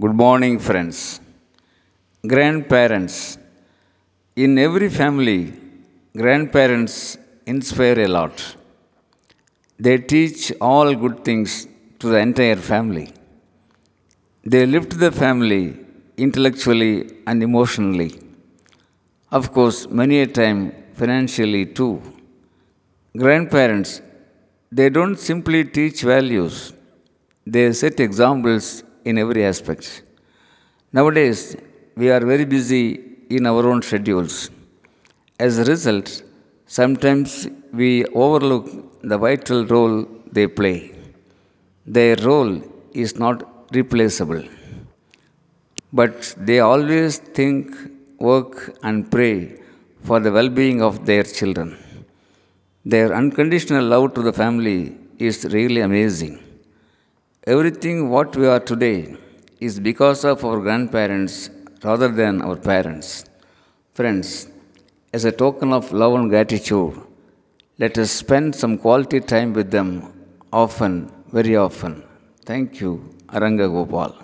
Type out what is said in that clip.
Good morning, friends. Grandparents. In every family, grandparents inspire a lot. They teach all good things to the entire family. They lift the family intellectually and emotionally. Of course, many a time financially too. Grandparents, they don't simply teach values, they set examples in every aspect. Nowadays, we are very busy in our own schedules. As a result, sometimes we overlook the vital role they play. Their role is not replaceable. But they always think, work, and pray for the well being of their children. Their unconditional love to the family is really amazing. Everything what we are today is because of our grandparents rather than our parents. Friends, as a token of love and gratitude, let us spend some quality time with them often, very often. Thank you, Aranga Gopal.